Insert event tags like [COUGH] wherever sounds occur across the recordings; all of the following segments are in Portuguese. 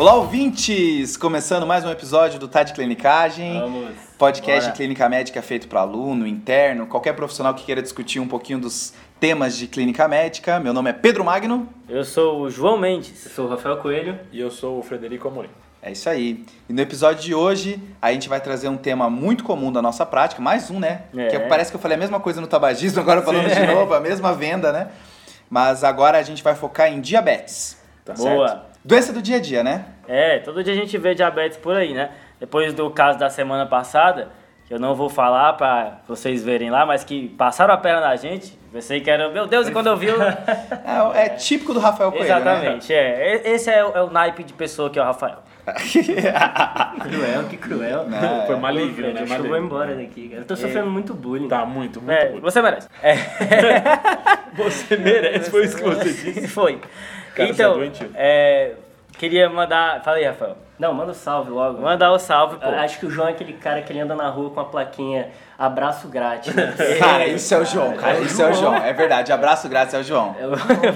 Olá, ouvintes! Começando mais um episódio do Tá de Clinicagem. Vamos. Podcast Bora. de clínica médica feito para aluno, interno, qualquer profissional que queira discutir um pouquinho dos temas de clínica médica. Meu nome é Pedro Magno. Eu sou o João Mendes. Eu sou o Rafael Coelho. E eu sou o Frederico Amorim. É isso aí. E no episódio de hoje, a gente vai trazer um tema muito comum da nossa prática, mais um, né? É. Que parece que eu falei a mesma coisa no tabagismo, agora falando de novo, a mesma venda, né? Mas agora a gente vai focar em diabetes. Tá Boa. certo? Doença do dia a dia, né? É, todo dia a gente vê diabetes por aí, né? Depois do caso da semana passada, que eu não vou falar pra vocês verem lá, mas que passaram a perna na gente. Pensei que era, meu Deus, e quando eu vi. eu- [LAUGHS] É, é típico do Rafael Coelho, né? Exatamente, é. E- Esse é o, é o naipe de pessoa que é o Rafael. [LAUGHS] Cruel, que cruel. Né? Foi Pô, maligno, né? acho que eu vou embora daqui, cara. Eu tô sofrendo muito bullying. Tá muito, muito. É, muito. você merece. É, [LAUGHS] Você merece, foi isso que você disse. foi. Cara, você é então, é, queria mandar. Fala aí, Rafael. Não, manda um salve logo. Mandar o salve, pô. Acho que o João é aquele cara que ele anda na rua com a plaquinha abraço grátis. [LAUGHS] né? Cara, isso é o João, cara. É o Isso é o João. É verdade. Abraço grátis ao João.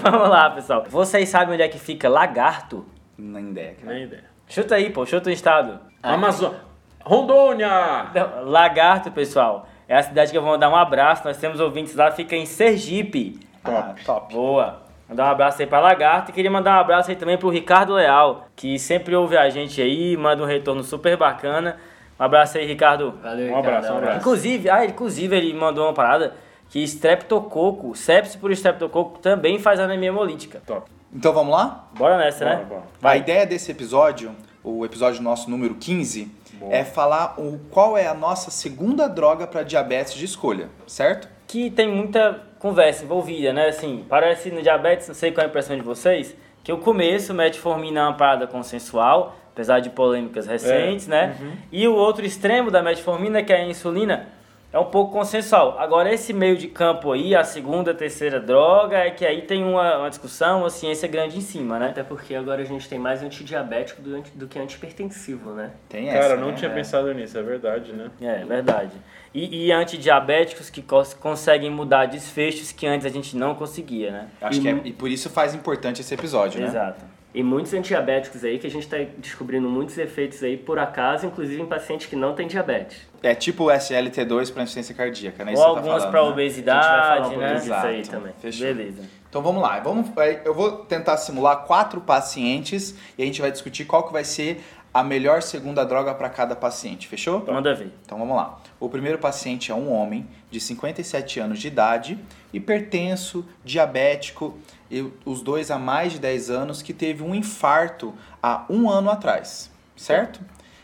Vamos lá, pessoal. Vocês sabem onde é que fica Lagarto? Nem ideia, cara. Nem ideia. Chuta aí, pô, chuta o estado. Amazônia. Rondônia! Não, Lagarto, pessoal, é a cidade que eu vou mandar um abraço. Nós temos ouvintes lá, fica em Sergipe. Ah, top. Boa. Mandar um abraço aí pra Lagarto e queria mandar um abraço aí também pro Ricardo Leal, que sempre ouve a gente aí, manda um retorno super bacana. Um abraço aí, Ricardo. Valeu, Um abraço, Ricardo, um abraço. Inclusive, ah, inclusive ele mandou uma parada que streptococo, sepsis por streptococo também faz anemia hemolítica. Top. Então vamos lá? Bora nessa, Bora, né? bora. A ideia desse episódio, o episódio nosso número 15, Boa. é falar o, qual é a nossa segunda droga para diabetes de escolha, certo? que tem muita conversa envolvida, né? Assim, parece no diabetes, não sei qual é a impressão de vocês, que o começo, metformina é uma parada consensual, apesar de polêmicas recentes, né? E o outro extremo da metformina, que é a insulina, é um pouco consensual. Agora, esse meio de campo aí, a segunda, a terceira droga, é que aí tem uma, uma discussão, uma ciência grande em cima, né? Até porque agora a gente tem mais antidiabético do, do que antihipertensivo, né? Tem essa. Cara, eu não né? tinha pensado nisso, é verdade, né? É, verdade. E, e antidiabéticos que cos- conseguem mudar desfechos que antes a gente não conseguia, né? Acho que é, e por isso faz importante esse episódio, né? Exato. E muitos antidiabéticos aí que a gente tá descobrindo muitos efeitos aí por acaso, inclusive em pacientes que não têm diabetes. É tipo o SLT2 para insuficiência cardíaca, né? Ou Isso você tá algumas falando, para né? A obesidade, gente vai falar um né? disso aí Exato. também. Fechou. Beleza. Então vamos lá, vamos, eu vou tentar simular quatro pacientes e a gente vai discutir qual que vai ser a melhor segunda droga para cada paciente, fechou? Manda ver. Então vamos lá. O primeiro paciente é um homem de 57 anos de idade, hipertenso, diabético, e os dois há mais de 10 anos, que teve um infarto há um ano atrás, certo?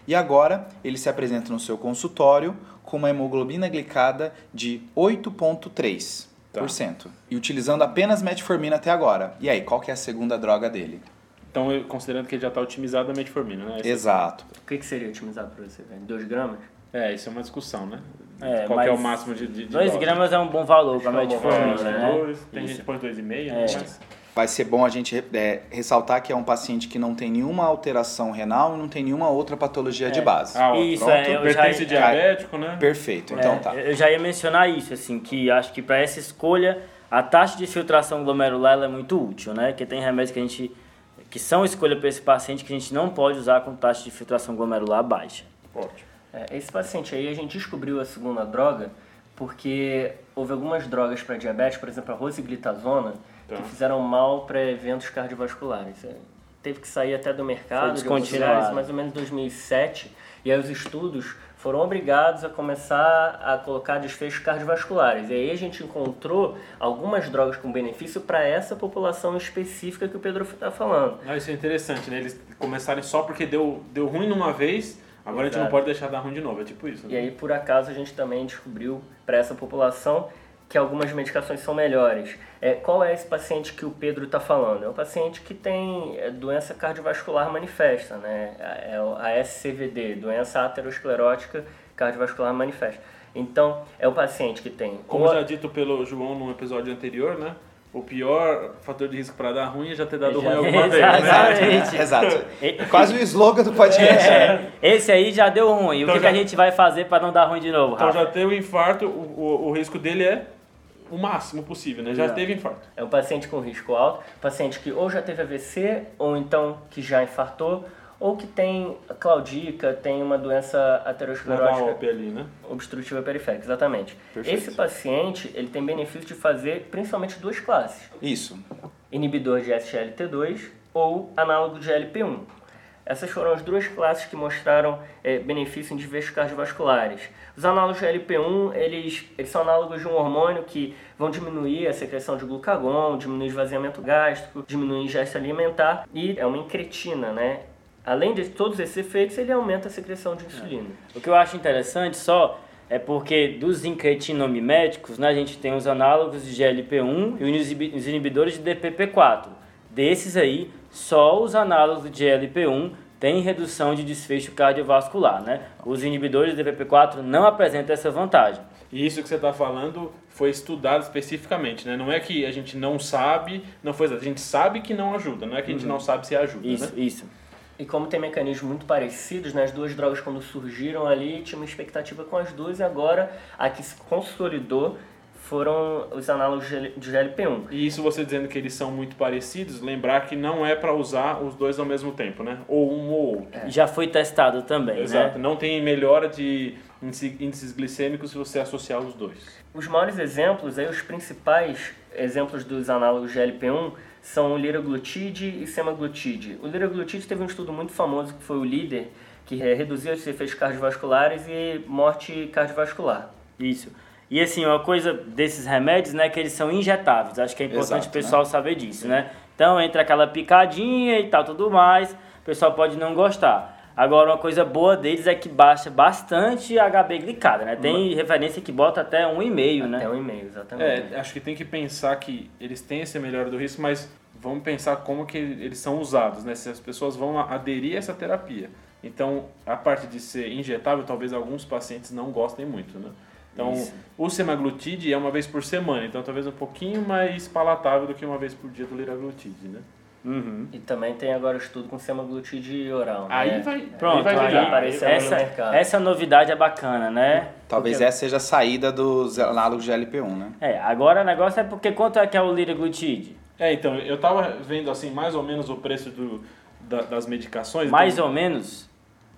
E agora ele se apresenta no seu consultório com uma hemoglobina glicada de 8,3%. E utilizando apenas metformina até agora. E aí, qual que é a segunda droga dele? Então, eu- considerando que ele já está otimizado a metformina, né? Esse- Exato. O que, que seria otimizado para você, velho? 2 gramas? É, isso é uma discussão, né? É, Qual que é o máximo de, de, de 2 dose? gramas é um bom valor para Acho que é metformina, né? Dois, tem gente que põe 2,5, né? É. Mas Vai ser bom a gente é, ressaltar que é um paciente que não tem nenhuma alteração renal e não tem nenhuma outra patologia de É. base. Ah, Isso, pronto. é, eu já, Hipertenso é, diabético, né? Perfeito, então é, tá. eu já ia mencionar isso, assim, que acho que para essa escolha a taxa de filtração glomerular ela é muito útil, né? Que tem remédios que a gente que são escolha para esse paciente que a gente não pode usar com taxa de filtração glomerular baixa. Ótimo. É, esse paciente aí, a gente descobriu a segunda droga porque houve algumas drogas para diabetes, por exemplo, a rosiglitazona, Tá. que fizeram mal para eventos cardiovasculares. É, Teve que sair até do mercado, Foi de lugares, mais ou menos em 2007, e aí os estudos foram obrigados a começar a colocar desfechos cardiovasculares. E aí a gente encontrou algumas drogas com benefício para essa população específica que o Pedro está falando. Ah, isso é interessante, né? Eles começarem só porque deu, deu ruim numa vez, agora a gente não Exato. pode deixar dar ruim de novo. É tipo isso. E né? aí, por acaso, a gente também descobriu para essa população que algumas medicações são melhores. É, qual é esse paciente que o Pedro está falando? É o paciente que tem é, doença cardiovascular manifesta, né? É o- a SCVD, doença aterosclerótica cardiovascular manifesta. Então, é o paciente que tem... Como já dito pelo João no episódio anterior, né? O pior fator de risco para dar ruim é já ter dado Já- ruim alguma vez, Exato. né? Exatamente. [LAUGHS] Exato. Quase o slogan do podcast. né? É, esse aí já deu ruim. Então o que, já- que a gente vai fazer para não dar ruim de novo, Então Rafa? já teve o infarto, o, o, o risco dele é o máximo possível, né? Já Exato. teve infarto. É um paciente com risco alto, paciente que ou já teve AVC, ou então que já infartou, ou que tem claudica, tem uma doença aterosclerótica OP ali, né? obstrutiva periférica, exatamente. Perfeito. Esse paciente, ele tem benefício de fazer principalmente duas classes. Isso. Inibidor de SGLT2 ou análogo de LP1. Essas foram as duas classes que mostraram eh, benefício em desvios cardiovasculares. Os análogos de LP1, eles, eles são análogos de um hormônio que vão diminuir a secreção de glucagon, diminuir o esvaziamento gástrico, diminuir a ingesta alimentar e é uma incretina, né? Além de todos esses efeitos, ele aumenta a secreção de insulina. O que eu acho interessante só é porque dos incretinomiméticos, né, a gente tem os análogos de GLP-1 e os inibidores de DPP-4. Desses aí, só os análogos de GLP-1 têm redução de desfecho cardiovascular, né? Os inibidores de DPP-4 não apresentam essa vantagem. E isso que você está falando foi estudado especificamente, né? Não é que a gente não sabe, não foi exato. A gente sabe que não ajuda, não é que a gente não sabe se ajuda, Isso, né? isso. E como tem mecanismos muito parecidos, né, as duas drogas quando surgiram ali, tinha uma expectativa com as duas e agora a que se consolidou foram os análogos de de GLP-1. E isso você dizendo que eles são muito parecidos, lembrar que não é para usar os dois ao mesmo tempo, né? Ou um ou outro. E Já foi testado também, Exato. né? Não tem melhora de índice- índices glicêmicos se você associar os dois. Os maiores exemplos, aí, os principais exemplos dos análogos GLP-1 são o liraglutide e semaglutide. O liraglutide teve um estudo muito famoso que foi o LEADER, que eh, reduziu os efeitos cardiovasculares e morte cardiovascular. Isso. E assim, uma coisa desses remédios, né, que eles são injetáveis. Acho que é importante Exato, o pessoal saber disso, né? Então, entra aquela picadinha e tal, tudo mais, o pessoal pode não gostar. Agora, uma coisa boa deles é que baixa bastante a HB glicada, né? Tem referência que bota até 1,5, né? Até um e-mail, exatamente. É, acho que tem que pensar que eles têm esse melhora do risco, mas vamos pensar como que eles são usados, né? Se as pessoas vão aderir a essa terapia. Então, a parte de ser injetável, talvez alguns pacientes não gostem muito, né? Então, Isso. o semaglutide é uma vez por semana, então talvez um pouquinho mais palatável do que uma vez por dia do liraglutide, né? Uhum. E também tem agora o estudo com semaglutide oral. Aí né? vai, Pronto, aí vai aí, apareceu no essa, mercado. essa novidade é bacana, né? Talvez Porque- essa seja a saída dos análogos de LP1, né? É, agora o negócio é porque quanto é que é o liraglutide? É, então, eu tava vendo assim mais ou menos o preço do, da- das medicações. Mais então- ou menos,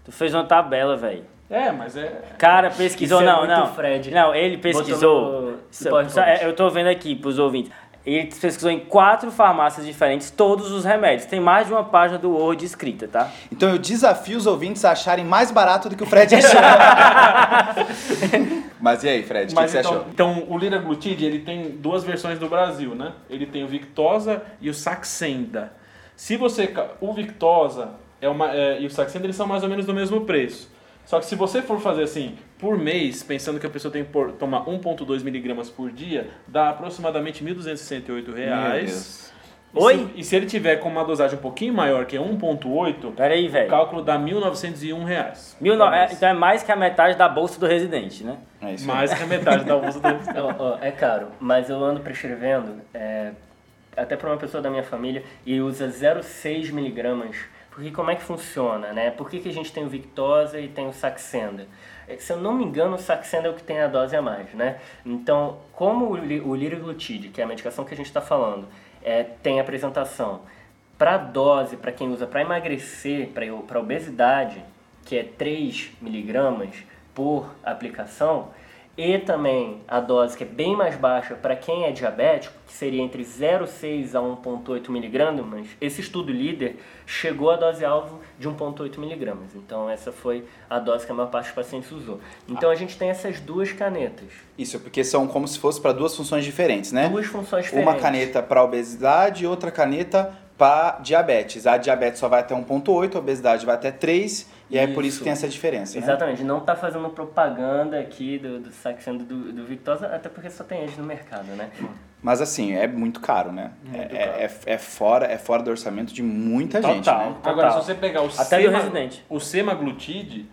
tu fez uma tabela, velho. É, mas é. Cara, pesquisou, Isso é não, muito não. Fred. Não, ele pesquisou. no- Só- é, eu tô vendo aqui pros ouvintes. Ele pesquisou em quatro farmácias diferentes todos os remédios. Tem mais de uma página do Word escrita, tá? Então eu desafio os ouvintes a acharem mais barato do que o Fred achou. [LAUGHS] Mas e aí, Fred, o que, que você então, achou? então, o liraglutide ele tem duas versões no Brasil, né? Ele tem o Victosa e o Saxenda. Se você o Victosa é uma, é, e o Saxenda eles são mais ou menos do mesmo preço. Só que se você for fazer assim por mês, pensando que a pessoa tem que por- tomar 1,2 miligramas por dia, dá aproximadamente R$ 1.268 Meu reais. Deus. E se- Oi? E se ele tiver com uma dosagem um pouquinho maior, que é 1,8, Pera aí, o velho. cálculo dá 1.901 reais. Mil no- é, então é mais que a metade da bolsa do residente, né? É isso aí. Mais que a metade da uso [LAUGHS] dele. Ó, ó, é caro, mas eu ando prescrevendo, é, até para uma pessoa da minha família, e usa 0,6 miligramas. Porque como é que funciona, né? Por que, que a gente tem o Victosa e tem o Saxenda? É, Se eu não me engano, o Saxenda é o que tem a dose a mais, né? Então, como o, li- o liraglutide, que é a medicação que a gente está falando, é, tem apresentação para dose, para quem usa para emagrecer, para obesidade, que é 3 miligramas por aplicação, e também a dose que é bem mais baixa para quem é diabético, que seria entre 0,6 a 1,8 miligramas, esse estudo líder chegou à dose alvo de 1,8 miligramas. Então essa foi a dose que a maior parte dos pacientes usou. Então a gente tem essas duas canetas, Isso, porque são como se fosse para duas funções diferentes, né? duas funções diferentes. Uma caneta para obesidade e outra caneta para diabetes. A diabetes só vai até 1.8, a obesidade vai até 3, e é por isso Isso. que tem essa diferença, né? Exatamente, não tá fazendo propaganda aqui do, do do, do Victosa, até porque só tem eles no mercado, né? Mas assim, é muito caro, né? é, é, é, é fora, é fora do orçamento de muita gente, Total. né? Agora, Total. se você pegar o Até do sema- residente. o semaglutide,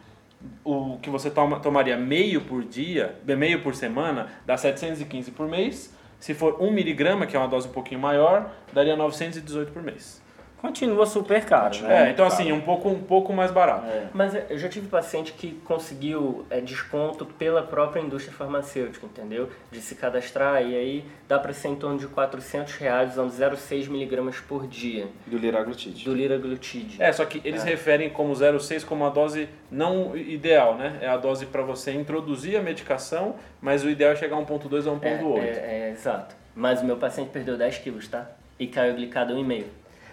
o que você toma, tomaria meio por dia, meio por semana, dá 715 por mês. Se for 1 miligrama, que é uma dose um pouquinho maior, daria 918 por mês. Continua super caro, né? É, então assim, um pouco, um pouco mais barato. É. Mas eu já tive paciente que conseguiu é, desconto pela própria indústria farmacêutica, entendeu? De se cadastrar e aí dá para ser em torno de 400 reais usando 0,6 miligramas por dia Do liraglutide. do liraglutide. É, só que eles referem como 0,6 como a dose não ideal, né? É a dose para você introduzir a medicação, mas o ideal é chegar a 1,2 a 1,8. É, é, é, exato. Mas o meu paciente perdeu 10 quilos, tá? E caiu glicado 1,5.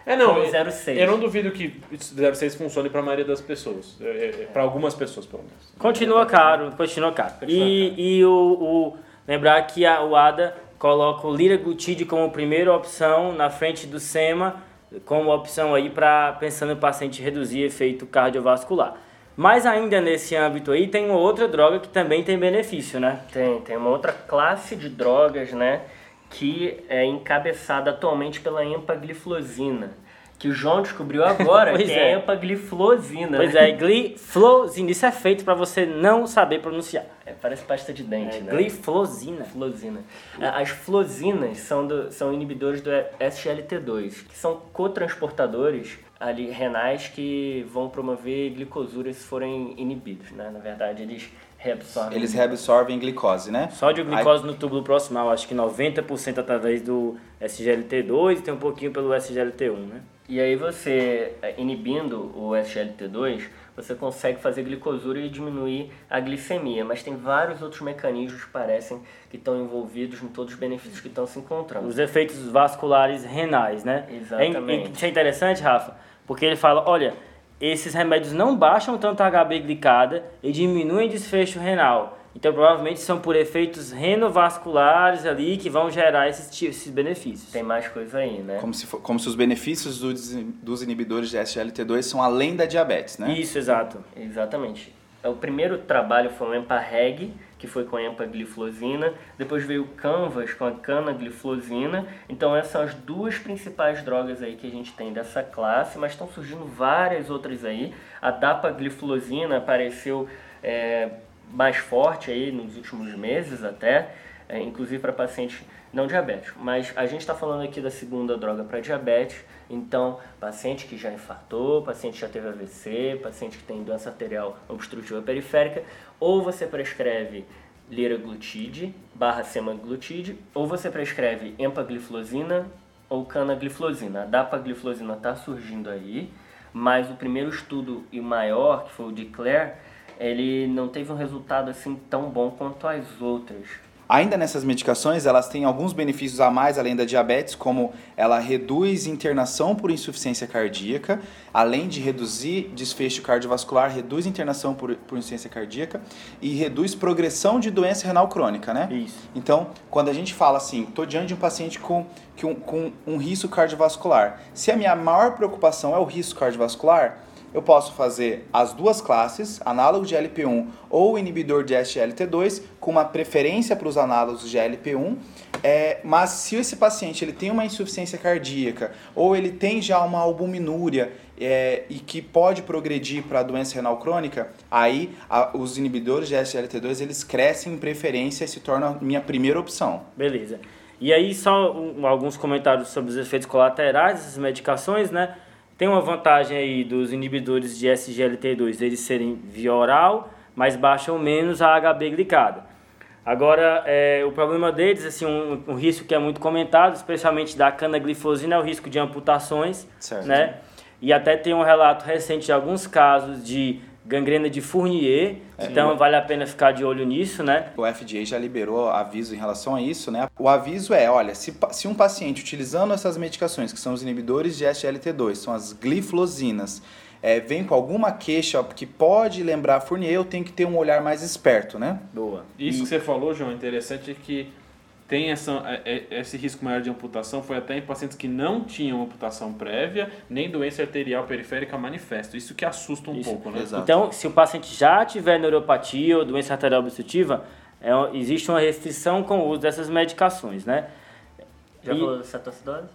É, não, eu- 0,6. eu não duvido que 0,6 funcione para a maioria das pessoas. para algumas pessoas, pelo menos. Continua caro, continua caro. E, e o, o- lembrar que a, o ADA coloca o liraglutide como primeira opção na frente do SEMA, como opção aí para pensando no paciente reduzir efeito cardiovascular. Mas ainda nesse âmbito aí tem uma outra droga que também tem benefício, né? Tem, tem uma outra classe de drogas, né? Que é encabeçada atualmente pela empagliflozina. Que o João descobriu agora [LAUGHS] Pois que é. é empagliflozina. Pois né? é, gliflozina, isso é feito para você não saber pronunciar. É, parece pasta de dente, É, né? gliflozina. Flozina. A- As flosinas são, do- são inibidores do SGLT2, que são cotransportadores ali renais que vão promover glicosura se forem inibidos, né? Na verdade, eles reabsorvem. Eles reabsorvem glicose, né? Sódio glicose no túbulo proximal, acho que 90% através do SGLT2 e tem um pouquinho pelo SGLT1, né? E aí você, eh, inibindo o SGLT2, você consegue fazer glicosura e diminuir a glicemia, mas tem vários outros mecanismos que parecem que estão envolvidos em todos os benefícios que estão se encontrando. Os efeitos vasculares renais, né? Exatamente. É, isso é interessante, Rafa, porque ele fala, olha, esses remédios não baixam tanto a HB glicada e diminuem desfecho renal. Então, provavelmente são por efeitos renovasculares ali que vão gerar esses, esses benefícios. Tem mais coisa aí, né? Como se, fo- como se os benefícios dos, dos inibidores de SGLT2 são além da diabetes, né? Isso, exato. Exatamente. O primeiro trabalho foi o EMPA-REG, que foi com a empagliflozina. Depois veio o Canvas com a canagliflozina. Então essas são as duas principais drogas aí que a gente tem dessa classe, mas estão surgindo várias outras aí. A dapagliflozina apareceu é, mais forte aí nos últimos meses até, é, inclusive para pacientes não diabéticos. Mas a gente está falando aqui da segunda droga para diabetes, então paciente que já infartou, paciente que já teve AVC, paciente que tem doença arterial obstrutiva periférica, ou você prescreve liraglutide barra semaglutide, ou você prescreve empagliflozina ou canagliflozina. A dapagliflozina está surgindo aí, mas o primeiro estudo e maior, que foi o DECLARE, ele não teve um resultado assim tão bom quanto as outras. Ainda nessas medicações, elas têm alguns benefícios a mais além da diabetes, como ela reduz internação por insuficiência cardíaca, além de reduzir desfecho cardiovascular, reduz internação por, por insuficiência cardíaca e reduz progressão de doença renal crônica, né? Isso. Então, quando a gente fala assim, estou diante de um paciente com, um, com um risco cardiovascular, se a minha maior preocupação é o risco cardiovascular, eu posso fazer as duas classes, análogo de LP1 ou inibidor de SGLT2, com uma preferência para os análogos de LP1. É, mas se esse paciente ele tem uma insuficiência cardíaca ou ele tem já uma albuminúria é, e que pode progredir para doença renal crônica, aí a- os inibidores de SGLT2 eles crescem em preferência e se tornam minha primeira opção. Beleza. E aí só um- alguns comentários sobre os efeitos colaterais dessas medicações, né? Tem uma vantagem aí dos inibidores de SGLT2 eles serem via oral, mas baixam menos a HB glicada. Agora, é, o problema deles, assim, um, um risco que é muito comentado, especialmente da canaglifosina, é o risco de amputações, Certo. né? E até tem um relato recente de alguns casos de gangrena de Fournier, então vale a pena ficar de olho nisso, né? O FDA já liberou aviso em relação a isso, né? O aviso é, olha, se, se um paciente utilizando essas medicações, que são os inibidores de SGLT2, são as gliflosinas, é, vem com alguma queixa que pode lembrar Fournier, eu tenho que ter um olhar mais esperto, né? Boa. Isso que você falou, João, interessante é que tem essa, é- é- esse risco maior de amputação foi até em pacientes que não tinham amputação prévia, nem doença arterial periférica manifesta. Isso que assusta um Isso, pouco, né? exato. Então, se o paciente já tiver neuropatia ou doença arterial obstrutiva, é, existe uma restrição com o uso dessas medicações, né? Já E- falou da cetoacidose?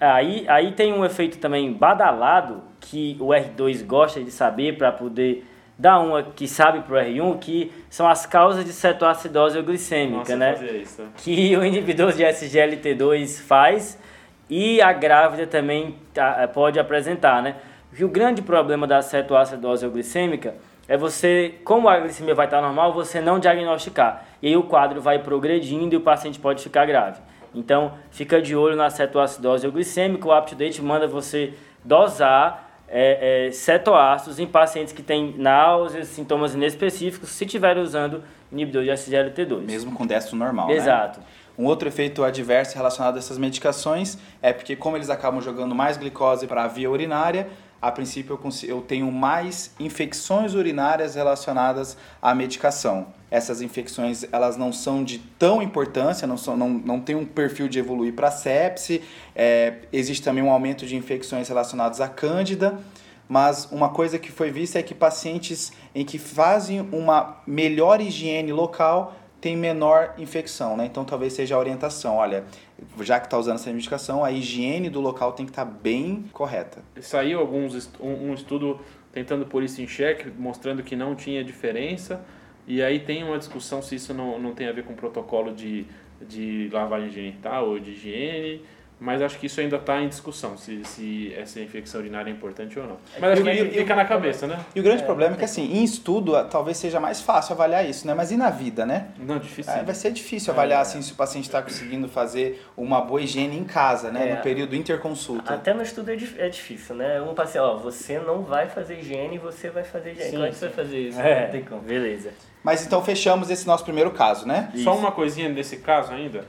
Aí, aí tem um efeito também badalado que o R2 gosta de saber para poder dar uma que sabe pro R1, que são as causas de cetoacidose glicêmica, Nossa, né? isso. né? que o inibidor de SGLT2 faz e a grávida também tá, pode apresentar, né? E o grande problema da cetoacidose glicêmica é você, como a glicemia vai estar normal, você não diagnosticar. E aí o quadro vai progredindo e o paciente pode ficar grave. Então, fica de olho na cetoacidose glicêmica. O UpToDate manda você dosar é, é, cetoácidos em pacientes que têm náuseas, sintomas inespecíficos, se estiver usando inibidor de SGLT2. Mesmo com destro normal, né? Exato. Né? Um outro efeito adverso relacionado a essas medicações é porque, como eles acabam jogando mais glicose para a via urinária, a princípio eu, consigo, eu tenho mais infecções urinárias relacionadas à medicação. Essas infecções elas não são de tão importância, não, são, não, não tem um perfil de evoluir para sepse. É, existe também um aumento de infecções relacionadas à cândida mas uma coisa que foi vista é que pacientes em que fazem uma melhor higiene local tem menor infecção, né? Então talvez seja a orientação, olha, já que está usando essa medicação, a higiene do local tem que estar tá bem correta. Saiu alguns um estudo tentando pôr isso em xeque, mostrando que não tinha diferença, e aí tem uma discussão se isso não, não tem a ver com protocolo de, de lavagem genital ou de higiene, mas acho que isso ainda está em discussão, se, se essa infecção urinária é importante ou não. Mas acho que e, fica na cabeça, né? E o grande é, problema é que, assim, em estudo, talvez seja mais fácil avaliar isso, né? Mas e na vida, né? Não, difícil. É, vai ser difícil avaliar, é, assim, se o paciente está conseguindo fazer uma boa higiene em casa, né? no é. período interconsulta. Até no estudo é, é difícil, né? Um paciente, ó, você não vai fazer higiene, você vai fazer higiene. Sim, Como é que você vai fazer isso? É, não tem como. Beleza. Mas então fechamos esse nosso primeiro caso, né? Isso. Só uma coisinha desse caso ainda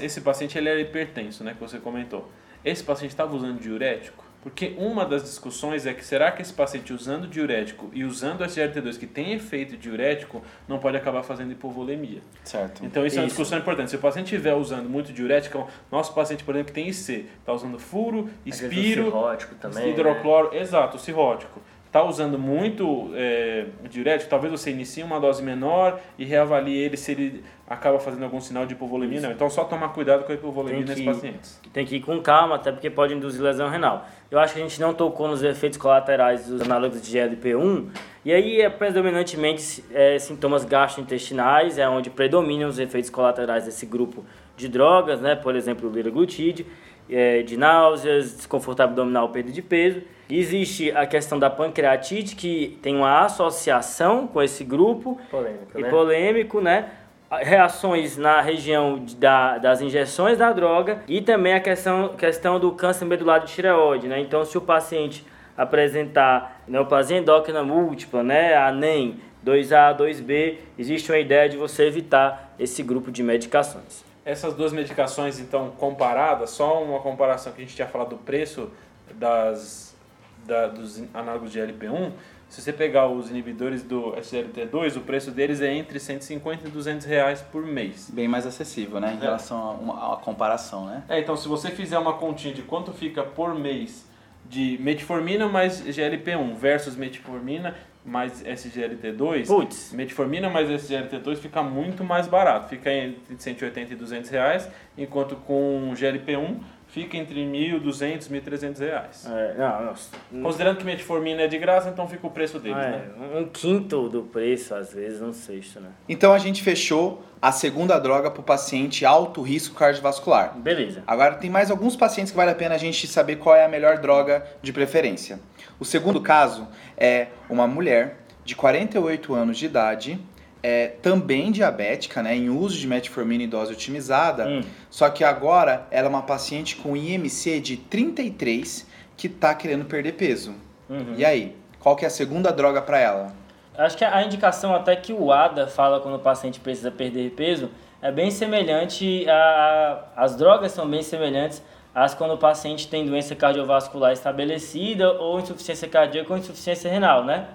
esse paciente ele era hipertenso, né, que você comentou. Esse paciente estava usando diurético? Porque uma das discussões é que será que esse paciente usando diurético e usando SGLT2 que tem efeito diurético não pode acabar fazendo hipovolemia. Certo. Então isso, isso. é uma discussão importante. Se o paciente estiver usando muito diurético, nosso paciente, por exemplo, que tem IC, está usando furo, espiro, hidrocloro, né? exato, cirrótico está usando muito é, diurético, talvez você inicie uma dose menor e reavalie ele se ele acaba fazendo algum sinal de hipovolemia. Não. Então, só tomar cuidado com a hipovolemia nesses pacientes. Tem que ir com calma, até porque pode induzir lesão renal. Eu acho que a gente não tocou nos efeitos colaterais dos análogos de GLP-1, e aí é predominantemente é, sintomas gastrointestinais, é onde predominam os efeitos colaterais desse grupo de drogas, né? por exemplo, o liraglutide, é, de náuseas, desconforto abdominal, perda de peso. Existe a questão da pancreatite, que tem uma associação com esse grupo. Polêmico, e né? polêmico, né? Reações na região da, das injeções da droga e também a questão, questão do câncer medular de tireoide, né? Então, se o paciente apresentar neoplasia endócrina múltipla, né, a NEM 2A, 2B, existe uma ideia de você evitar esse grupo de medicações. Essas duas medicações, então, comparadas, só uma comparação que a gente tinha falado do preço das, da, dos análogos de LP1, se você pegar os inibidores do SLT2, o preço deles é entre 150 e 200 reais por mês. Bem mais acessível, né? Em é. relação a, uma, a comparação, né? É, então se você fizer uma continha de quanto fica por mês de metformina mais GLP-1 versus metformina mais SGLT2, Puts. metformina mais SGLT2 fica muito mais barato, fica entre 180 e 200 reais, enquanto com GLP-1 fica entre 1.200 e 1.300 reais. É, não, nossa. Considerando que metformina é de graça, então fica o preço deles, é, né? Um quinto do preço, às vezes, um sexto, né? Então a gente fechou a segunda droga para o paciente alto risco cardiovascular. Beleza. Agora tem mais alguns pacientes que vale a pena a gente saber qual é a melhor droga de preferência. O segundo caso é uma mulher de 48 anos de idade, é, também diabética, né, em uso de metformina em dose otimizada, hum. só que agora ela é uma paciente com IMC de 33 que está querendo perder peso. Uhum. E aí, qual que é a segunda droga para ela? Acho que a indicação até que o ADA fala quando o paciente precisa perder peso é bem semelhante a, as drogas são bem semelhantes às quando o paciente tem doença cardiovascular estabelecida ou insuficiência cardíaca ou insuficiência renal, né?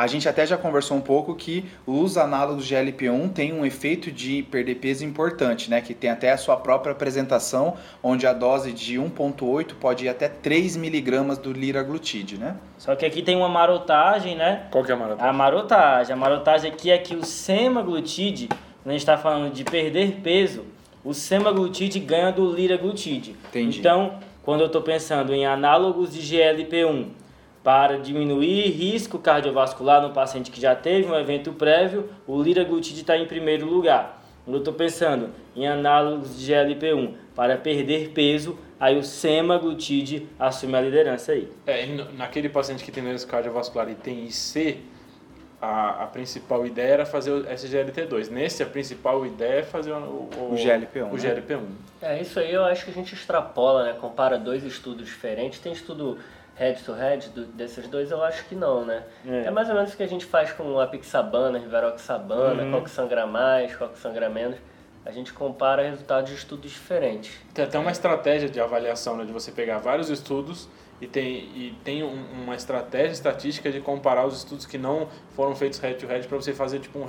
A gente até já conversou um pouco que os análogos de GLP-1 têm um efeito de perder peso importante, né? Que tem até a sua própria apresentação, onde a dose de 1.8 pode ir até 3 miligramas do liraglutide, né? Só que aqui tem uma marotagem, né? Qual que é a marotagem? A marotagem. A marotagem aqui é que o semaglutide, quando a gente está falando de perder peso, o semaglutide ganha do liraglutide. Entendi. Então, quando eu estou pensando em análogos de GLP-1 para diminuir risco cardiovascular no paciente que já teve um evento prévio, o liraglutide está em primeiro lugar. Quando eu estou pensando em análogos de GLP-1 para perder peso, aí o semaglutide assume a liderança aí. É, naquele paciente que tem doença cardiovascular e tem IC, a, a principal ideia era fazer o SGLT2. Nesse, a principal ideia é fazer o, o, o GLP-1. O né? GLP-1. É, isso aí eu acho que a gente extrapola, né? Compara dois estudos diferentes. Tem estudo head-to-head -head desses dois? Eu acho que não, né? É. é. mais ou menos o que a gente faz com a Pixabana, Rivaroxabana, uhum. qual que sangra mais, qual que sangra menos. A gente compara resultados de estudos diferentes. Tem até uma estratégia de avaliação, né? De você pegar vários estudos e tem, e tem um, uma estratégia estatística de comparar os estudos que não foram feitos head-to-head para você fazer tipo um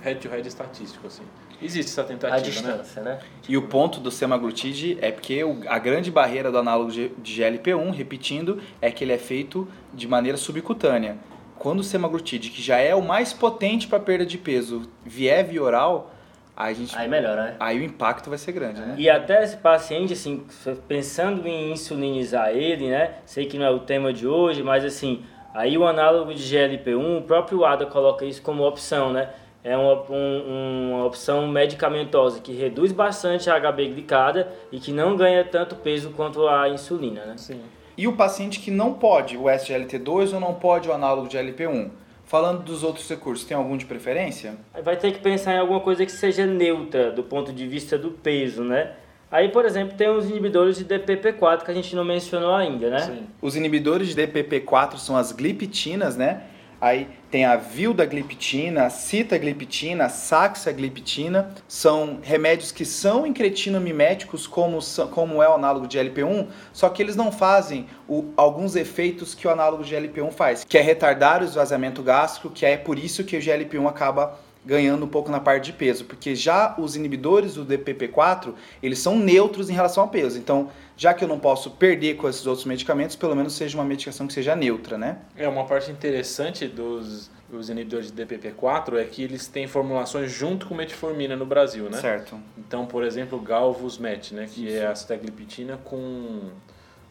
head-to-head estatístico, assim. Existe essa tentativa, a distância, né? né? E o ponto do semaglutide é porque a grande barreira do análogo de GLP-1, repetindo, é que ele é feito de maneira subcutânea. Quando o semaglutide, que já é o mais potente para perda de peso, vier via oral, Aí, gente, aí melhora, né? Aí o impacto vai ser grande, né? E até esse paciente, assim, pensando em insulinizar ele, né? Sei que não é o tema de hoje, mas assim, aí o análogo de GLP-1, o próprio ADA coloca isso como opção, né? É uma, um, uma opção medicamentosa que reduz bastante a HB glicada e que não ganha tanto peso quanto a insulina, né? Sim. E o paciente que não pode o SGLT2 ou não pode o análogo de GLP-1? Falando dos outros recursos, tem algum de preferência? Vai ter que pensar em alguma coisa que seja neutra do ponto de vista do peso, né? Aí, por exemplo, tem os inibidores de DPP4 que a gente não mencionou ainda, né? Sim. Os inibidores de DPP4 são as gliptinas, né? Aí tem a vildagliptina, a citagliptina, a saxagliptina, são remédios que são incretinomiméticos, como, como é o análogo de LP1, só que eles não fazem o, alguns efeitos que o análogo de LP1 faz, que é retardar o esvaziamento gástrico, que é por isso que o GLP1 acaba ganhando um pouco na parte de peso, porque já os inibidores do DPP4, eles são neutros em relação ao peso. Então, já que eu não posso perder com esses outros medicamentos, pelo menos seja uma medicação que seja neutra, né? É, uma parte interessante dos os inibidores de DPP4 é que eles têm formulações junto com metformina no Brasil, né? Certo. Então, por exemplo, Galvusmet, né, que Isso. é a citagliptina com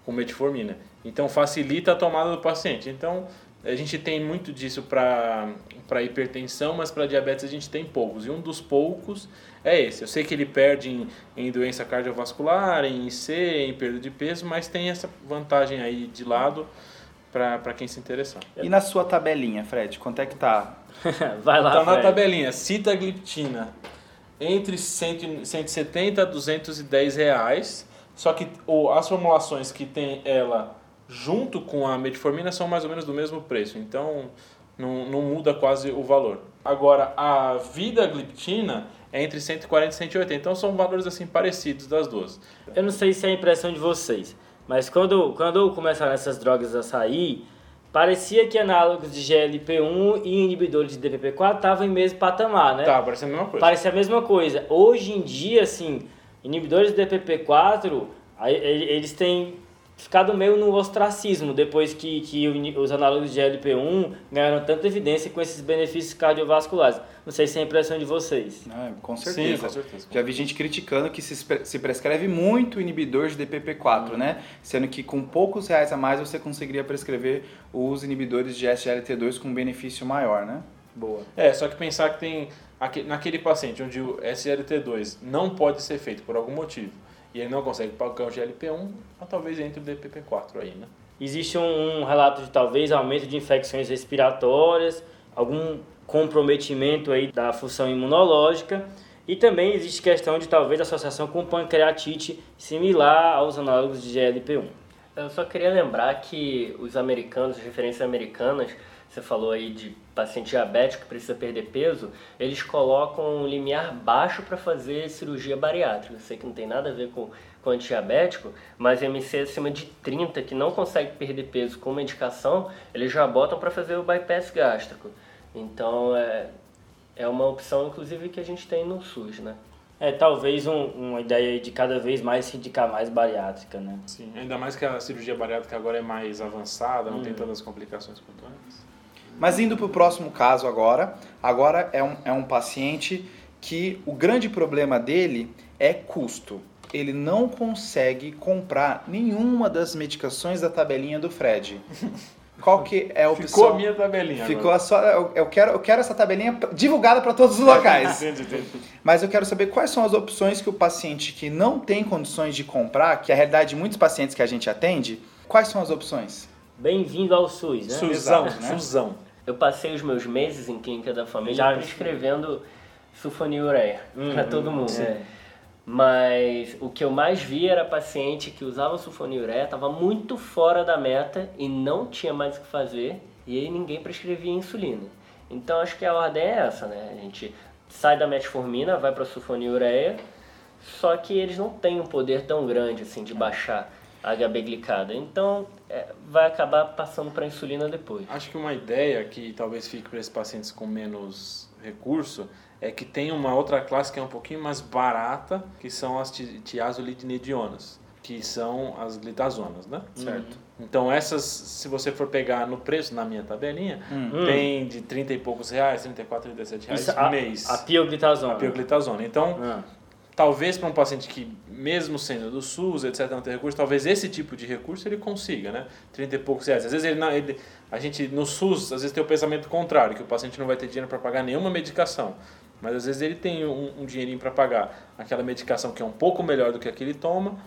com metformina. Então facilita a tomada do paciente. Então, a gente tem muito disso para hipertensão, mas para diabetes a gente tem poucos. E um dos poucos é esse. Eu sei que ele perde em, em doença cardiovascular, em IC, em perda de peso, mas tem essa vantagem aí de lado para quem se interessar. E na sua tabelinha, Fred, quanto é que tá? [LAUGHS] Vai lá, Tá na tabelinha, citagliptina entre 100, 170 a 210 reais. Só que ou, as formulações que tem ela junto com a metformina são mais ou menos do mesmo preço, então não, não muda quase o valor. Agora, a vida gliptina é entre 140 e 180, então são valores assim parecidos das duas. Eu não sei se é a impressão de vocês, mas quando, quando começaram essas drogas a sair, parecia que análogos de GLP-1 e inibidores de DPP-4 estavam em mesmo patamar, né? Tá, parecia a mesma coisa. Parecia a mesma coisa. Hoje em dia, assim, inibidores de DPP-4, eles têm ficado meio no ostracismo depois que, que os análogos de LP1 ganharam tanta evidência com esses benefícios cardiovasculares. Não sei se é a impressão de vocês. Ah, com certeza. Sim, com certeza. Já vi gente criticando que se, se prescreve muito inibidor de DPP4, hum. né? Sendo que com poucos reais a mais você conseguiria prescrever os inibidores de SGLT2 com um benefício maior, né? Boa. É, só que pensar que tem naquele paciente onde o SGLT2 não pode ser feito por algum motivo e ele não consegue pagar o GLP-1, então talvez entre o DPP-4 aí, né? Existe um, um relato de talvez aumento de infecções respiratórias, algum comprometimento aí da função imunológica e também existe questão de talvez associação com pancreatite similar aos análogos de GLP-1. Eu só queria lembrar que os americanos, as referências americanas, você falou aí de paciente diabético que precisa perder peso, eles colocam um limiar baixo para fazer cirurgia bariátrica. Eu sei que não tem nada a ver com, com antidiabético, mas MC acima de 30 que não consegue perder peso com medicação, eles já botam para fazer o bypass gástrico. Então é, é uma opção, inclusive, que a gente tem no SUS, né? É, talvez um, uma ideia de cada vez mais se indicar mais bariátrica, né? Sim, ainda mais que a cirurgia bariátrica agora é mais avançada, não hum. tem tantas complicações quanto antes. Mas indo para o próximo caso agora, agora é um, é um paciente que o grande problema dele é custo. Ele não consegue comprar nenhuma das medicações da tabelinha do Fred. qual que é a opção? Ficou a minha tabelinha. Ficou agora. a sua. Eu, eu quero, eu quero essa tabelinha divulgada para todos os [LAUGHS] locais. Entendi, entendi. Mas eu quero saber quais são as opções que o paciente que não tem condições de comprar, que é a realidade de muitos pacientes que a gente atende, quais são as opções? Bem-vindo ao SUS, né? Suzão, Exato, né? Suzão. Eu passei os meus meses em clínica da família Já- prescrevendo sulfonilureia para Uhum, todo mundo. é. Mas o que eu mais vi era paciente que usava sulfonilureia, estava muito fora da meta e não tinha mais o que fazer, e aí ninguém prescrevia insulina. Então acho que a ordem é essa, né? A gente sai da metformina, vai para sulfonilureia, só que eles não têm um poder tão grande assim de baixar a HB glicada. Então é, vai acabar passando para insulina depois. Acho que uma ideia que talvez fique para esses pacientes com menos recurso é que tem uma outra classe que é um pouquinho mais barata, que são as ti- tiazolidinedionas, que são as glitazonas, né? Certo. Então essas, se você for pegar no preço, na minha tabelinha, Hum. tem de 30 e poucos reais, 34, 37 reais Isso, por a, mês. a pioglitazona. a pioglitazona. Então, Ah. Talvez para um paciente que, mesmo sendo do SUS, etc., não tem recurso, talvez esse tipo de recurso ele consiga, né? 30 e poucos reais. Às vezes ele, não, ele- a gente no SUS, às vezes tem o pensamento contrário, que o paciente não vai ter dinheiro para pagar nenhuma medicação. Mas às vezes ele tem um, um dinheirinho para pagar aquela medicação que é um pouco melhor do que a que ele toma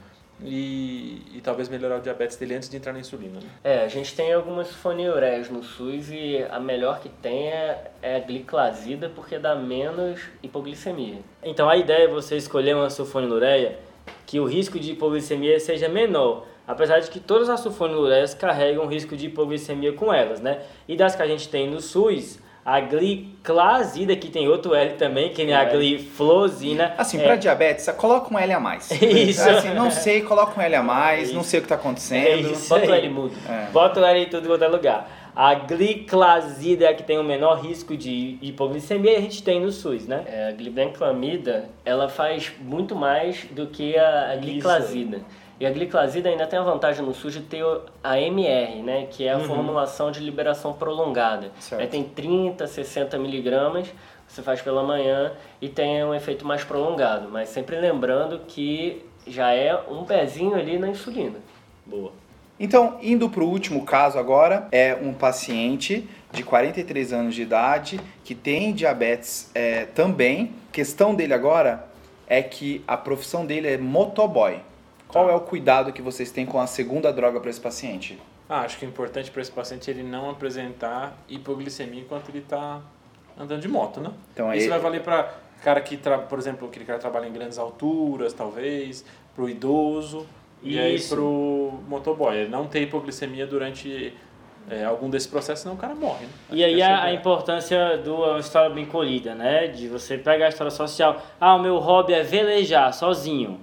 e, e talvez melhorar o diabetes dele antes de entrar na insulina. Né? É, a gente tem algumas sulfonilureias no SUS e a melhor que tem é, é a gliclazida porque dá menos hipoglicemia. Então a ideia é você escolher uma sulfonilureia que o risco de hipoglicemia seja menor, apesar de que todas as sulfonilureias carregam risco de hipoglicemia com elas, né? E das que a gente tem no SUS, a gliclazida, que tem outro L também, que nem a É. gliflozina. Assim, é, para diabetes, coloca um L a mais. [LAUGHS] Isso. Assim, não sei, coloca um L a mais, não sei o que está É acontecendo. isso Bota o. L mudo. É. Bota o L em tudo quanto é lugar. A gliclazida é a que tem o menor risco de hipoglicemia a gente tem no SUS, né? É, a glibenclamida, ela faz muito mais do que a, a gliclazida. E a gliclazida ainda tem a vantagem no SUS de ter a MR, né, que é a formulação de liberação prolongada. Certo. Aí tem 30, 60 miligramas, você faz pela manhã e tem um efeito mais prolongado. Mas sempre lembrando que já é um pezinho ali na insulina. Boa. Então, indo para o último caso agora, é um paciente de 43 anos de idade que tem diabetes é, também. questão dele agora é que a profissão dele é motoboy. Qual é o cuidado que vocês têm com a segunda droga para esse paciente? Ah, acho que é importante para esse paciente ele não apresentar hipoglicemia enquanto ele está andando de moto, né? Então, Isso vai valer para cara que, tra... por exemplo, aquele cara que trabalha em grandes alturas, talvez, para o idoso e aí Isso. para o motoboy. Ele não ter hipoglicemia durante é, algum desses processos, senão o cara morre. Né? E aí a, é a ideia. importância de uma história bem colhida, né? De você pegar a história social. Ah, o meu hobby é velejar sozinho.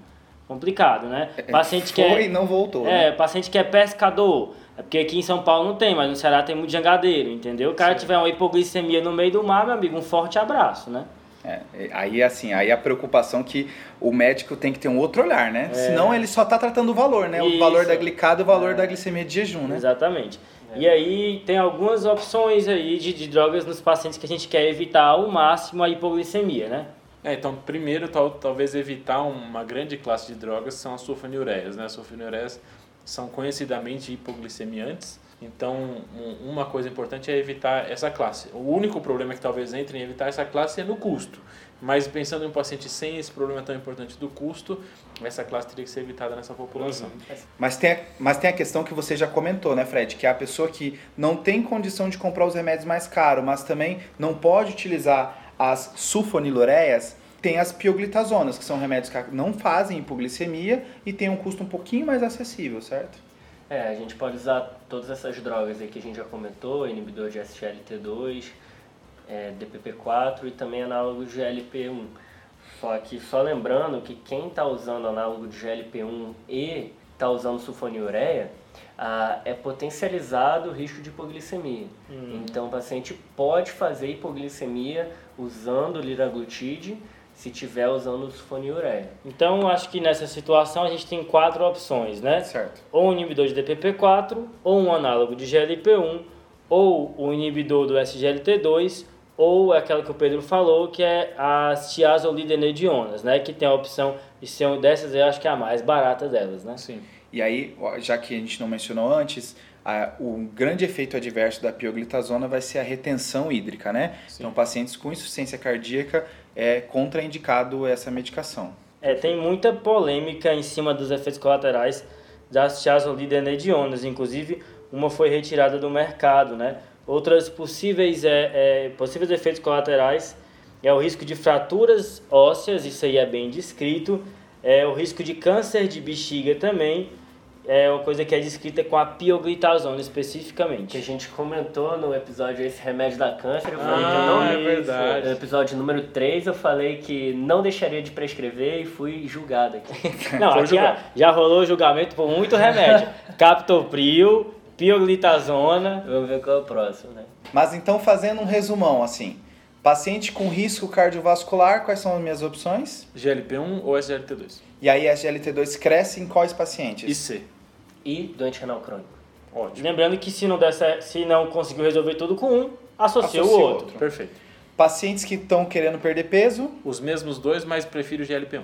Complicado, né? Paciente que É, Foi é, e não voltou. é, né? paciente que é pescador. É porque aqui em São Paulo não tem, mas no Ceará tem muito jangadeiro, entendeu? O cara tiver uma hipoglicemia no meio do mar, meu amigo, um forte abraço, né? É, aí assim, aí a preocupação que o médico tem que ter um outro olhar, né? Senão ele só tá tratando o valor, né? O É. Isso. valor da glicada e o valor da glicemia de jejum, né? Exatamente. E aí tem algumas opções aí de, de drogas nos pacientes que a gente quer evitar ao máximo a hipoglicemia, né? É, então, primeiro, tal, talvez evitar uma grande classe de drogas são as sulfonilureias, né? As sulfonilureias são conhecidamente hipoglicemiantes, então um- uma coisa importante é evitar essa classe. O único problema que talvez entre em evitar essa classe é no custo, mas pensando em um paciente sem esse problema tão importante do custo, essa classe teria que ser evitada nessa população. Mas tem, a, mas tem a questão que você já comentou, né, Fred? Que é a pessoa que não tem condição de comprar os remédios mais caros, mas também não pode utilizar as sulfonilureias, tem as pioglitazonas, que são remédios que não fazem hipoglicemia e tem um custo um pouquinho mais acessível, certo? É, a gente pode usar todas essas drogas aí que a gente já comentou, inibidor de SGLT2, é, DPP4 e também análogo de GLP-1. Só que só lembrando que quem está usando análogo de GLP-1 e está usando sulfonilureia, ah, é potencializado o risco de hipoglicemia. Então o paciente pode fazer hipoglicemia usando liraglutide se estiver usando sulfonilureia. Então acho que nessa situação a gente tem quatro opções, né? Certo. ou um inibidor de DPP4, ou um análogo de GLP-1, ou o inibidor do SGLT2, ou aquela que o Pedro falou, que é as tiazolidenedionas, né? Que tem a opção de ser uma dessas, eu acho que é a mais barata delas, né? Sim. E aí, já que a gente não mencionou antes, a- o grande efeito adverso da pioglitazona vai ser a retenção hídrica, né? Então, pacientes com insuficiência cardíaca é contraindicado essa medicação. É, tem muita polêmica em cima dos efeitos colaterais das tiazolidinedionas, inclusive uma foi retirada do mercado, né? Outras possíveis, é, é, possíveis efeitos colaterais é o risco de fraturas ósseas, isso aí é bem descrito, é o risco de câncer de bexiga também, é uma coisa que é descrita com a pioglitazona Que a especificamente. gente comentou no episódio Esse Remédio da Câncer. Eu falei que eu Ah, não é verdade. No episódio número 3, eu falei que não deixaria de prescrever e fui julgado aqui. [LAUGHS] Não, aqui julgado. já, já rolou julgamento por muito remédio. [LAUGHS] Captopril, pioglitazona, Vamos ver qual é o próximo, né? Mas então, fazendo um resumão, assim, paciente com risco cardiovascular, quais são as minhas opções? GLP-1 ou SGLT2? E aí, a GLT2 cresce em quais pacientes? E C. E doente renal crônico. Ótimo. Lembrando que se não, der se não conseguiu resolver tudo com um, associa, o outro. outro. Perfeito. Pacientes que estão querendo perder peso, Os mesmos dois, mas prefiro GLP-1.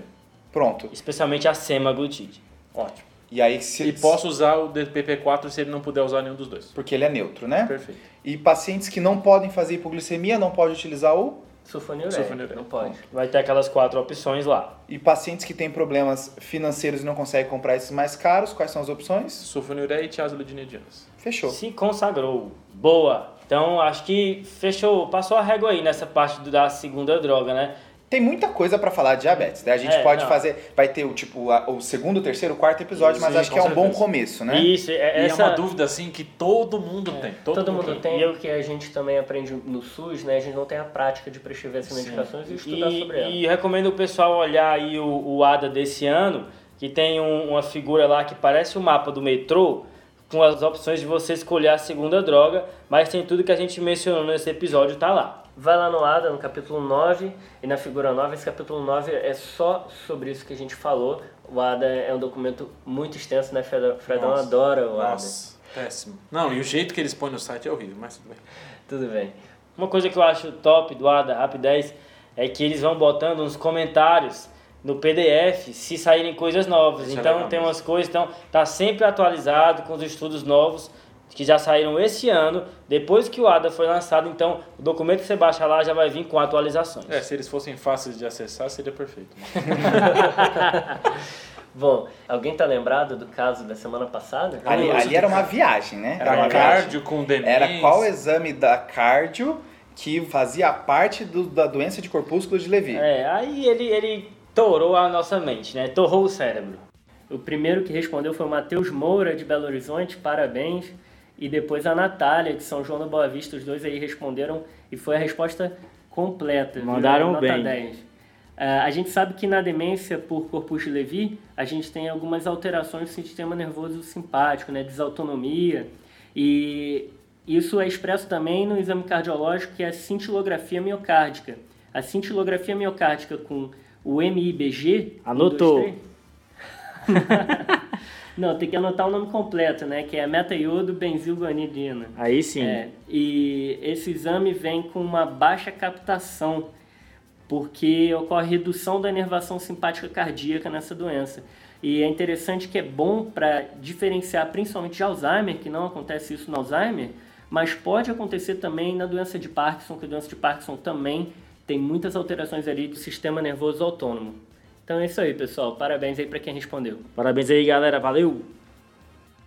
pronto. Especialmente a semaglutide. Ótimo. E aí, se, E posso usar o DPP-4 se ele não puder usar nenhum dos dois. porque ele é neutro, né? Perfeito. E pacientes que não podem fazer hipoglicemia, não pode utilizar o... Sulfonilureia. Sulfonilureia. Não pode. Vai ter aquelas quatro opções lá. E pacientes que têm problemas financeiros e não conseguem comprar esses mais caros, quais são as opções? Sulfonilureia e tiazolidinedianas. Fechou. Se consagrou. Boa. Então acho que fechou, passou a régua aí nessa parte do- da segunda droga, né? Tem muita coisa pra falar de diabetes, né? A gente É, pode não. fazer, vai ter o tipo a- o segundo, o terceiro, o quarto episódio, mas acho que é um bom certeza. começo, né? Isso, é, E essa... é uma dúvida assim que todo mundo tem. Todo, Todo, mundo tem, E eu- porque a gente também aprende no SUS, né? A gente não tem a prática de prescrever essas medicações e estudar E, sobre elas. e recomendo o pessoal olhar aí o, o ADA desse ano, que tem um- uma figura lá que parece o mapa do metrô, com as opções de você escolher a segunda droga, mas tem tudo que a gente mencionou nesse episódio, tá lá. Vai lá no ADA, no capítulo 9, e na figura 9, esse capítulo 9 é só sobre isso que a gente falou. O ADA é um documento muito extenso, né, Fredão? Nossa. adora o ADA. Nossa, péssimo. Não, e o jeito que eles põem no site é horrível, mas tudo bem. Tudo bem. Uma coisa que eu acho top do ADA Rapidez é que eles vão botando uns comentários no PDF se saírem coisas novas. Isso é então legal tem umas coisas, então tá sempre atualizado com os estudos novos que já saíram esse ano, depois que o ADA foi lançado, então o documento que você baixa lá já vai vir com atualizações. É, se eles fossem fáceis de acessar, seria perfeito. [LAUGHS] Bom, alguém tá lembrado do caso da semana passada? Ali, ali era uma viagem, né? Era um viagem. cardio com demência. Era qual exame da cardio que fazia parte do- da doença de corpúsculo de Levy. É, aí ele, ele torou a nossa mente, né? Torrou o cérebro. O primeiro que respondeu foi o Matheus Moura, de Belo Horizonte, parabéns. E depois a Natália, de São João da Boa Vista, os dois aí responderam e foi a resposta completa. Mandaram Nota bem. 10. Ah, a gente sabe que na demência por corpus de Levy, a gente tem algumas alterações do sistema nervoso simpático, né? Desautonomia. E isso é expresso também no exame cardiológico, que é a cintilografia miocárdica. A cintilografia miocárdica com o MIBG... um, Anotou. dois, três. [LAUGHS] Não, tem que anotar o nome completo, né? Que é metaiodo benzilguanidina. Aí sim. É, e esse exame vem com uma baixa captação, porque ocorre redução da inervação simpática cardíaca nessa doença. E é interessante que é bom para diferenciar principalmente de Alzheimer, que não acontece isso no Alzheimer, mas pode acontecer também na doença de Parkinson, que a doença de Parkinson também tem muitas alterações ali do sistema nervoso autônomo. Então é isso aí, pessoal. Parabéns aí para quem respondeu. Parabéns aí, galera. Valeu!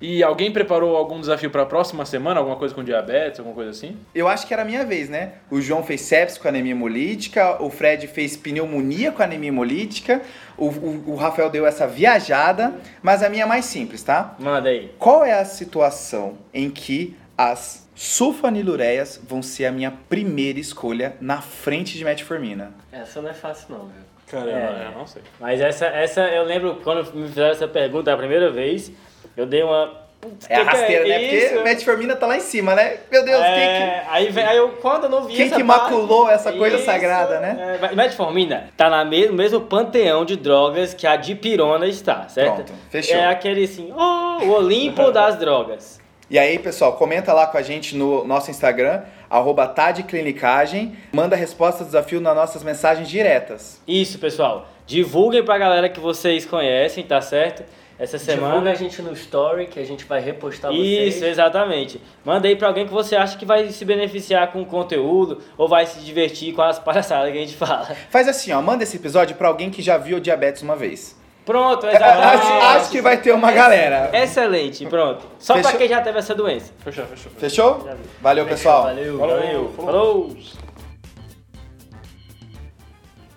E alguém preparou algum desafio para a próxima semana? Alguma coisa com diabetes, alguma coisa assim? Eu acho que era a minha vez, né? O João fez sepsis com anemia hemolítica, o Fred fez pneumonia com anemia hemolítica, o, o, o Rafael deu essa viajada, mas a minha é mais simples, tá? Manda aí. Qual é a situação em que as sulfonilureias vão ser a minha primeira escolha na frente de metformina? Essa não é fácil não, viu? Cara, É. eu, não, eu não sei. Mas essa, essa eu lembro quando me fizeram essa pergunta a primeira vez, eu dei uma. Putz, É a que rasteira, né? isso? Porque metformina tá lá em cima, né? Meu Deus, quem que... É, aí, vem- aí eu, quando eu não vi Quem essa que parte- maculou essa coisa sagrada, né? É, metformina tá na me- no mesmo panteão de drogas que a dipirona está, certo? Pronto, fechou. É aquele assim, oh, o Olimpo das [LAUGHS] drogas. E aí, pessoal, comenta lá com a gente no nosso Instagram, arroba Tadclinicagem, manda a resposta do desafio nas nossas mensagens diretas. Isso, pessoal. Divulguem pra galera que vocês conhecem, tá certo? essa Divulga semana. a gente no story que a gente vai repostar Isso, vocês. exatamente. Manda aí pra alguém que você acha que vai se beneficiar com o conteúdo ou vai se divertir com as palhaçadas que a gente fala. Faz assim, ó, manda esse episódio pra alguém que já viu diabetes uma vez. Pronto, É, exatamente. acho, acho que vai ter uma galera. Excelente, pronto. Só pra Fechou? quem já teve essa doença. Fechou, fechou. Fechou? Valeu, pessoal. Valeu. Valeu. Falou.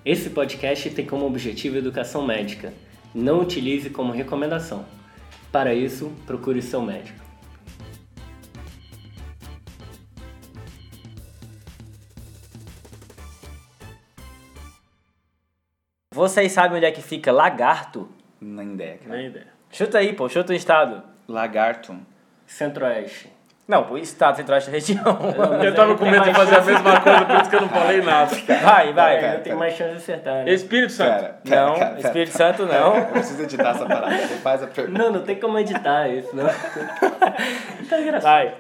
Esse podcast tem como objetivo educação médica. Não utilize como recomendação. Para isso, procure seu médico. Vocês sabem onde é que fica lagarto? Nem ideia, cara. Nem ideia. Chuta aí, pô, chuta o estado. Lagarto. Centro-Oeste. Não, pô, estado centro-oeste da região. [LAUGHS] Eu tava com medo de fazer a mesma coisa, por isso que eu não falei nada. Vai, vai. Pera, Eu tenho mais chance de acertar, né? Espírito Santo. Pera, pera, Não, pera. Espírito Santo não. [LAUGHS] Eu preciso editar essa parada. Faz a pergunta. Não, não tem como editar isso, não. [LAUGHS] tá engraçado. Vai.